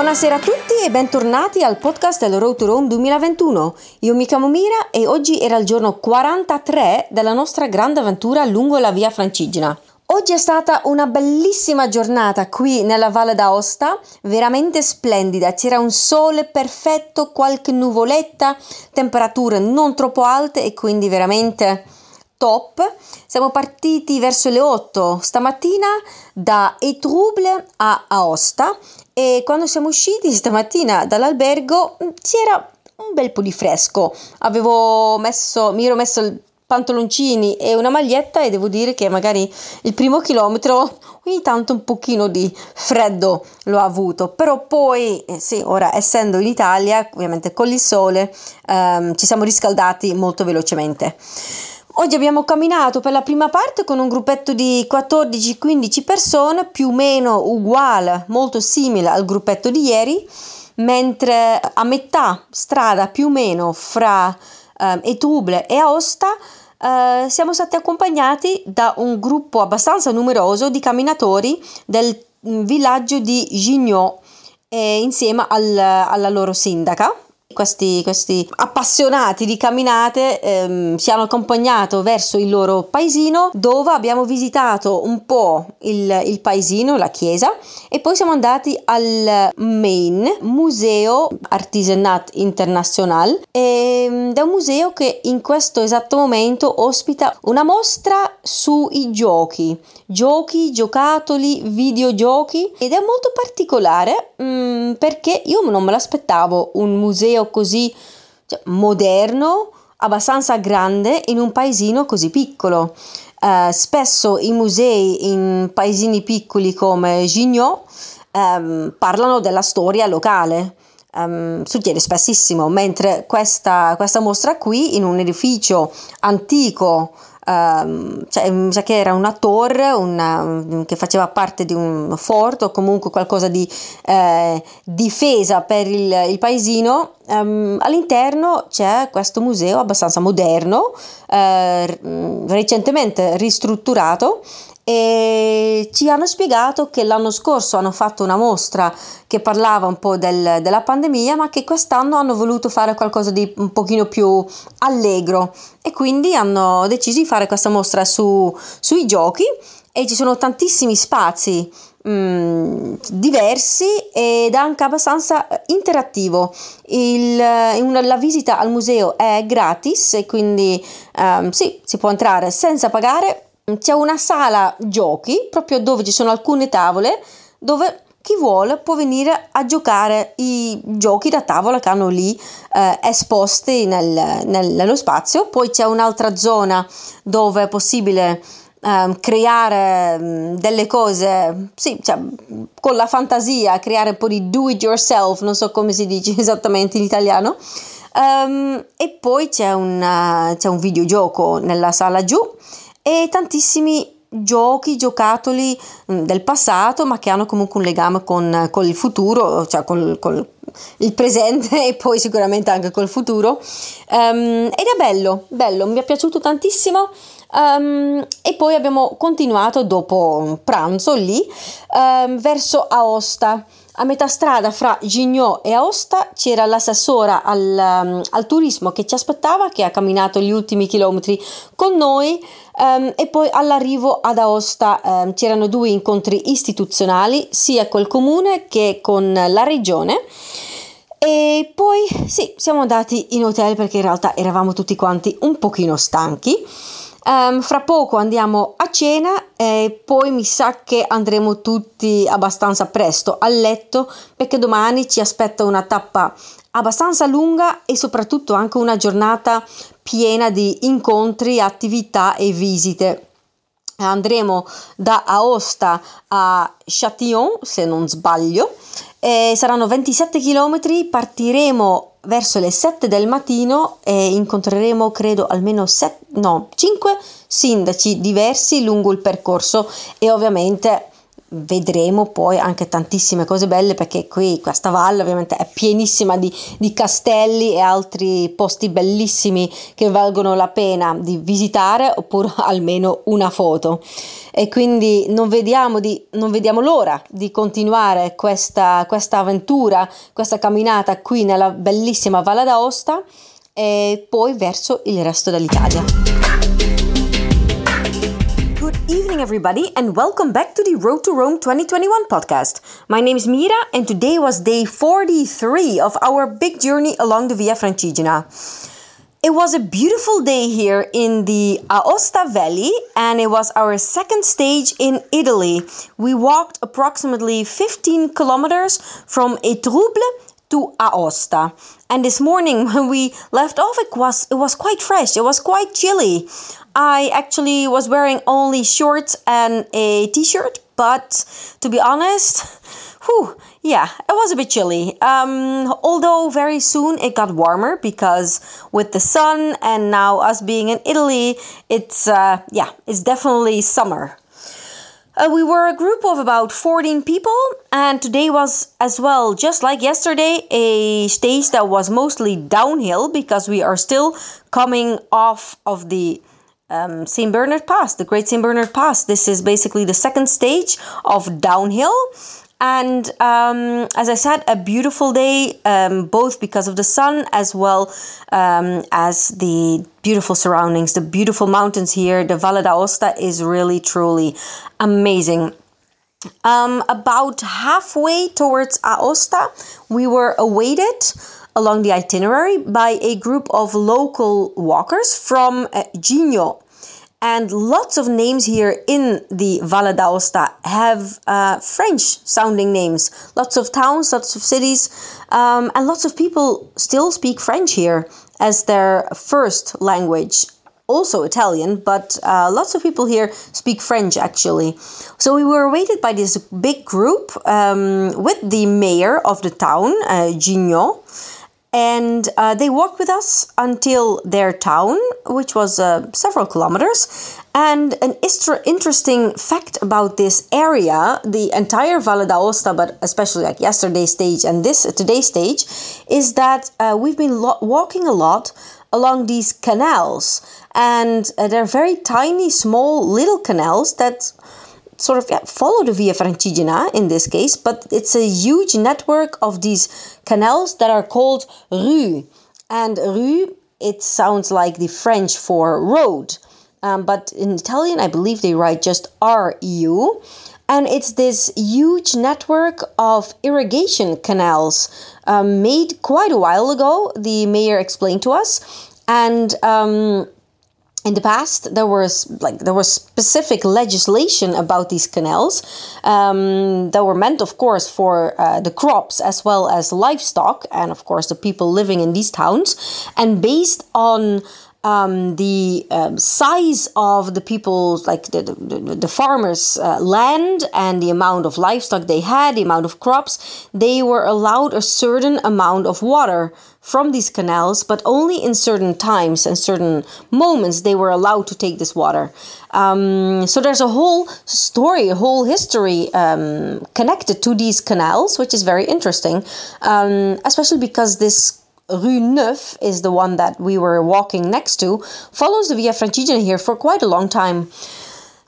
Buonasera a tutti e bentornati al podcast del Road to Rome 2021. Io mi chiamo Mira e oggi era il giorno 43 della nostra grande avventura lungo la via Francigena. Oggi è stata una bellissima giornata qui nella Valle d'Aosta, veramente splendida. C'era un sole perfetto, qualche nuvoletta, temperature non troppo alte e quindi veramente top. Siamo partiti verso le 8 stamattina da Etruble a Aosta e quando siamo usciti stamattina dall'albergo c'era un bel po' di fresco. Avevo messo, mi ero messo pantaloncini e una maglietta e devo dire che magari il primo chilometro ogni tanto un pochino di freddo l'ho avuto però poi eh, sì ora essendo in Italia ovviamente con il sole ehm, ci siamo riscaldati molto velocemente Oggi abbiamo camminato per la prima parte con un gruppetto di 14-15 persone, più o meno uguale, molto simile al gruppetto di ieri, mentre a metà strada più o meno fra eh, Etruble e Aosta eh, siamo stati accompagnati da un gruppo abbastanza numeroso di camminatori del mm, villaggio di Gignot eh, insieme al, alla loro sindaca questi, questi, appassionati di camminate ehm, ci hanno accompagnato verso il loro paesino dove abbiamo visitato un po' il, il paesino, la chiesa e poi siamo andati al Main Museo Artisanat International. Ed è un museo che in questo esatto momento ospita una mostra sui giochi, giochi, giocattoli, videogiochi. Ed è molto particolare mm, perché io non me l'aspettavo un museo museo così cioè, moderno, abbastanza grande in un paesino così piccolo. Uh, spesso i musei in paesini piccoli come Gignot um, parlano della storia locale. Um, succede spessissimo, mentre questa, questa mostra qui in un edificio antico Uh, cioè, mi sa che era una torre una, che faceva parte di un forte o comunque qualcosa di eh, difesa per il, il paesino. Um, all'interno c'è questo museo abbastanza moderno, eh, recentemente ristrutturato e ci hanno spiegato che l'anno scorso hanno fatto una mostra che parlava un po' del, della pandemia, ma che quest'anno hanno voluto fare qualcosa di un pochino più allegro. E quindi hanno deciso di fare questa mostra su, sui giochi e ci sono tantissimi spazi Mm, diversi ed anche abbastanza interattivo. Il, una, la visita al museo è gratis e quindi um, sì, si può entrare senza pagare c'è una sala giochi proprio dove ci sono alcune tavole dove chi vuole può venire a giocare i giochi da tavola che hanno lì eh, esposti nel, nel, nello spazio. Poi c'è un'altra zona dove è possibile eh, creare mm, delle cose, sì, cioè, con la fantasia, creare un po' di do it yourself, non so come si dice esattamente in italiano. Um, e poi c'è, una, c'è un videogioco nella sala giù e tantissimi giochi, giocattoli mm, del passato, ma che hanno comunque un legame con, con il futuro, cioè con, con, il presente e poi sicuramente anche col futuro. Um, ed è bello, bello, mi è piaciuto tantissimo. Um, e poi abbiamo continuato dopo pranzo lì um, verso Aosta. A metà strada fra Gignot e Aosta c'era l'assessora al, um, al, turismo che ci aspettava, che ha camminato gli ultimi chilometri con noi um, e poi all'arrivo ad Aosta um, c'erano due incontri istituzionali sia col comune che con la regione. E poi sì, siamo andati in hotel perché in realtà eravamo tutti quanti un pochino stanchi. Um, fra poco andiamo a cena e poi mi sa che andremo tutti abbastanza presto a letto perché domani ci aspetta una tappa abbastanza lunga e soprattutto anche una giornata piena di incontri, attività e visite. Andremo da Aosta a Châtillon, se non sbaglio, e saranno 27 km, partiremo verso le 7 del mattino e incontreremo credo almeno 7, no, 5 sindaci diversi lungo il percorso e ovviamente vedremo poi anche tantissime cose belle perché qui questa valle ovviamente è pienissima di, di, castelli e altri posti bellissimi che valgono la pena di visitare oppure almeno una foto e quindi non vediamo, di, non vediamo l'ora di continuare questa, questa avventura, questa camminata qui nella bellissima Valle d'Aosta e poi verso il resto dell'Italia. Evening, everybody, and welcome back to the Road to Rome 2021 podcast. My name is Mira, and today was day 43 of our big journey along the Via Francigena. It was a beautiful day here in the Aosta Valley, and it was our second stage in Italy. We walked approximately 15 kilometers from Étroubles to Aosta. And this morning when we left off it was it was quite fresh. It was quite chilly. I actually was wearing only shorts and a t-shirt, but to be honest, whew, yeah, it was a bit chilly. Um, although very soon it got warmer because with the sun and now us being in Italy, it's uh, yeah, it's definitely summer. Uh, we were a group of about 14 people, and today was as well, just like yesterday, a stage that was mostly downhill because we are still coming off of the um, St. Bernard Pass, the Great St. Bernard Pass. This is basically the second stage of downhill. And um, as I said, a beautiful day, um, both because of the sun as well um, as the beautiful surroundings, the beautiful mountains here. The Valle d'Aosta is really, truly amazing. Um, about halfway towards Aosta, we were awaited along the itinerary by a group of local walkers from uh, Gignod. And lots of names here in the Valle d'Aosta have uh, French sounding names. Lots of towns, lots of cities, um, and lots of people still speak French here as their first language. Also Italian, but uh, lots of people here speak French actually. So we were awaited by this big group um, with the mayor of the town, uh, Gignod and uh, they walked with us until their town, which was uh, several kilometers. And an istra- interesting fact about this area, the entire Valle d'Aosta, but especially like yesterday's stage and this today's stage, is that uh, we've been lo- walking a lot along these canals, and uh, they're very tiny, small, little canals that sort of follow the Via Francigena in this case, but it's a huge network of these canals that are called rue. And rue, it sounds like the French for road. Um, but in Italian, I believe they write just RU. And it's this huge network of irrigation canals um, made quite a while ago, the mayor explained to us. And um, in the past there was like there was specific legislation about these canals um, that were meant of course for uh, the crops as well as livestock and of course the people living in these towns. And based on um, the um, size of the people's, like the, the, the farmers' uh, land and the amount of livestock they had, the amount of crops, they were allowed a certain amount of water from these canals, but only in certain times and certain moments they were allowed to take this water. Um, so there's a whole story, a whole history um, connected to these canals, which is very interesting, um, especially because this Rue Neuf is the one that we were walking next to, follows the Via Francigena here for quite a long time.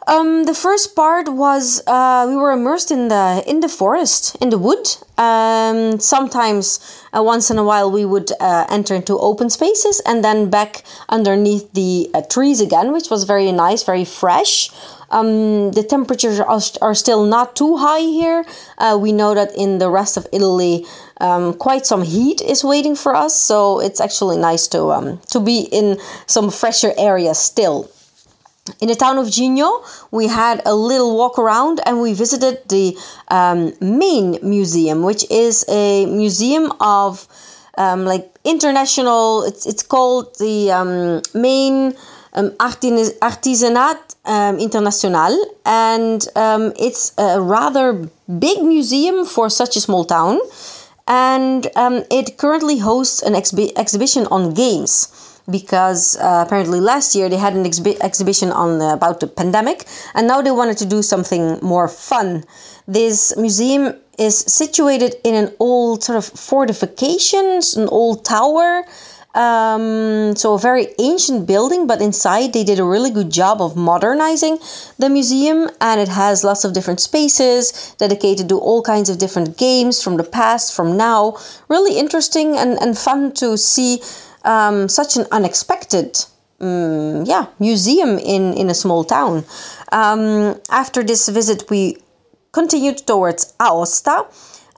Um, the first part was uh, we were immersed in the in the forest, in the wood. Um, sometimes, uh, once in a while, we would uh, enter into open spaces and then back underneath the uh, trees again, which was very nice, very fresh. Um, the temperatures are, are, still not too high here. Uh, we know that in the rest of Italy, um, quite some heat is waiting for us, so it's actually nice to um, to be in some fresher areas still. In the town of Gignod, we had a little walk around and we visited the um, main museum, which is a museum of um, like international. It's it's called the um, main um, Artisanat um, International, and um, it's a rather big museum for such a small town. And it currently hosts an exhibition on games. Because uh, apparently last year they had an exhi- exhibition on uh, about the pandemic and now they wanted to do something more fun this museum is situated in an old sort of fortifications an old tower um, so a very ancient building, but inside they did a really good job of modernizing the museum, and it has lots of different spaces dedicated to all kinds of different games from the past, from now. Really interesting and, and fun to see um, such an unexpected um, yeah museum in in a small town. Um, after this visit, we continued towards Aosta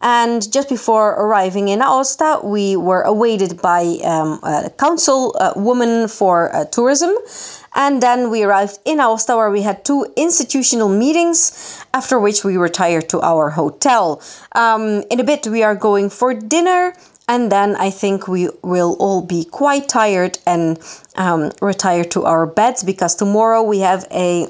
and just before arriving in Aosta, we were awaited by um, a council uh, woman for uh, tourism. And then we arrived in Aosta where we had two institutional meetings, after which we retired to our hotel. Um, in a bit, we are going for dinner. And then I think we will all be quite tired and um, retire to our beds because tomorrow we have a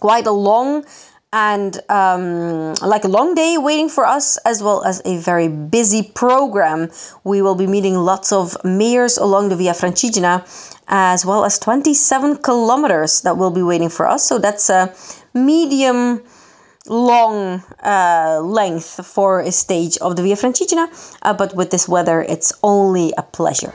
quite a long and um, like a long day waiting for us, as well as a very busy program. We will be meeting lots of mayors along the Via Francigena, as well as 27 kilometers that will be waiting for us. So that's a medium long uh, length for a stage of the Via Francigena, uh, but with this weather, it's only a pleasure.